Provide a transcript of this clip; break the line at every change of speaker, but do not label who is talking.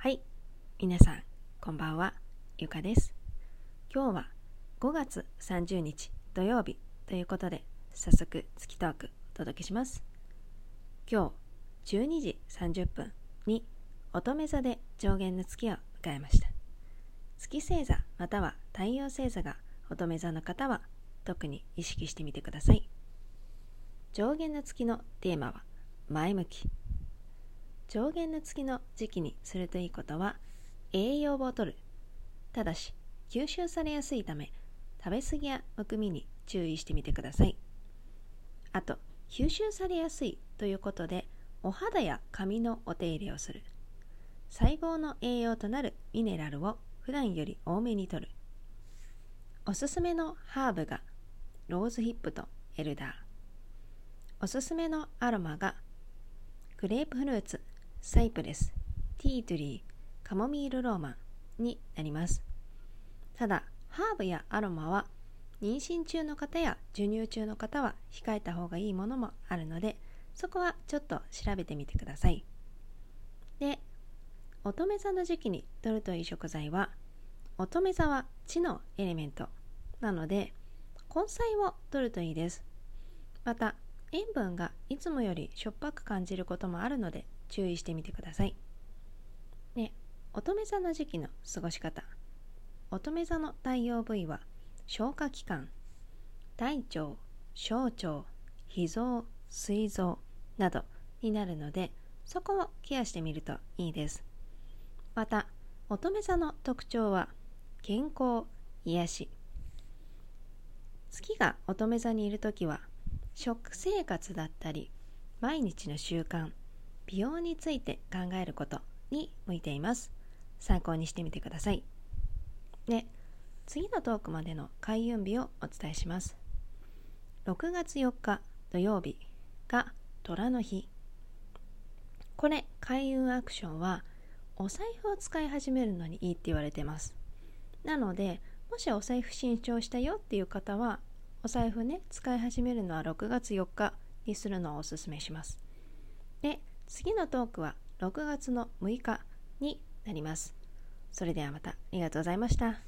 はい、皆さん、こんばんは、ゆかです。今日は5月30日土曜日ということで、早速月トークお届けします。今日12時30分に乙女座で上限の月を迎えました。月星座または太陽星座が乙女座の方は特に意識してみてください。上限の月のテーマは前向き。上限の月の時期にするといいことは栄養をとる。ただし吸収されやすいため食べ過ぎやむくみに注意してみてください。あと吸収されやすいということでお肌や髪のお手入れをする。細胞の栄養となるミネラルを普段より多めにとる。おすすめのハーブがローズヒップとエルダー。おすすめのアロマがグレープフルーツ、サイプレス、ティートリー、カモミールローマンになります。ただ、ハーブやアロマは妊娠中の方や授乳中の方は控えた方がいいものもあるので、そこはちょっと調べてみてください。で、乙女座の時期に取るといい食材は、乙女座は地のエレメントなので、根菜を取るといいです。また、塩分がいつもよりしょっぱく感じることもあるので注意してみてください。で、乙女座の時期の過ごし方。乙女座の太陽部位は消化器官、大腸、小腸、脾臓、膵臓などになるので、そこをケアしてみるといいです。また、乙女座の特徴は健康、癒し。月が乙女座にいるときは食生活だったり毎日の習慣美容について考えることに向いています。参考にしてみてください。で次のトークまでの開運日をお伝えします。6月4日土曜日が虎の日。これ開運アクションはお財布を使い始めるのにいいって言われてます。なのでもしお財布新調したよっていう方はお財布ね使い始めるのは6月4日にするのをおすすめします。で次のトークは6月の6日になります。それではまたありがとうございました。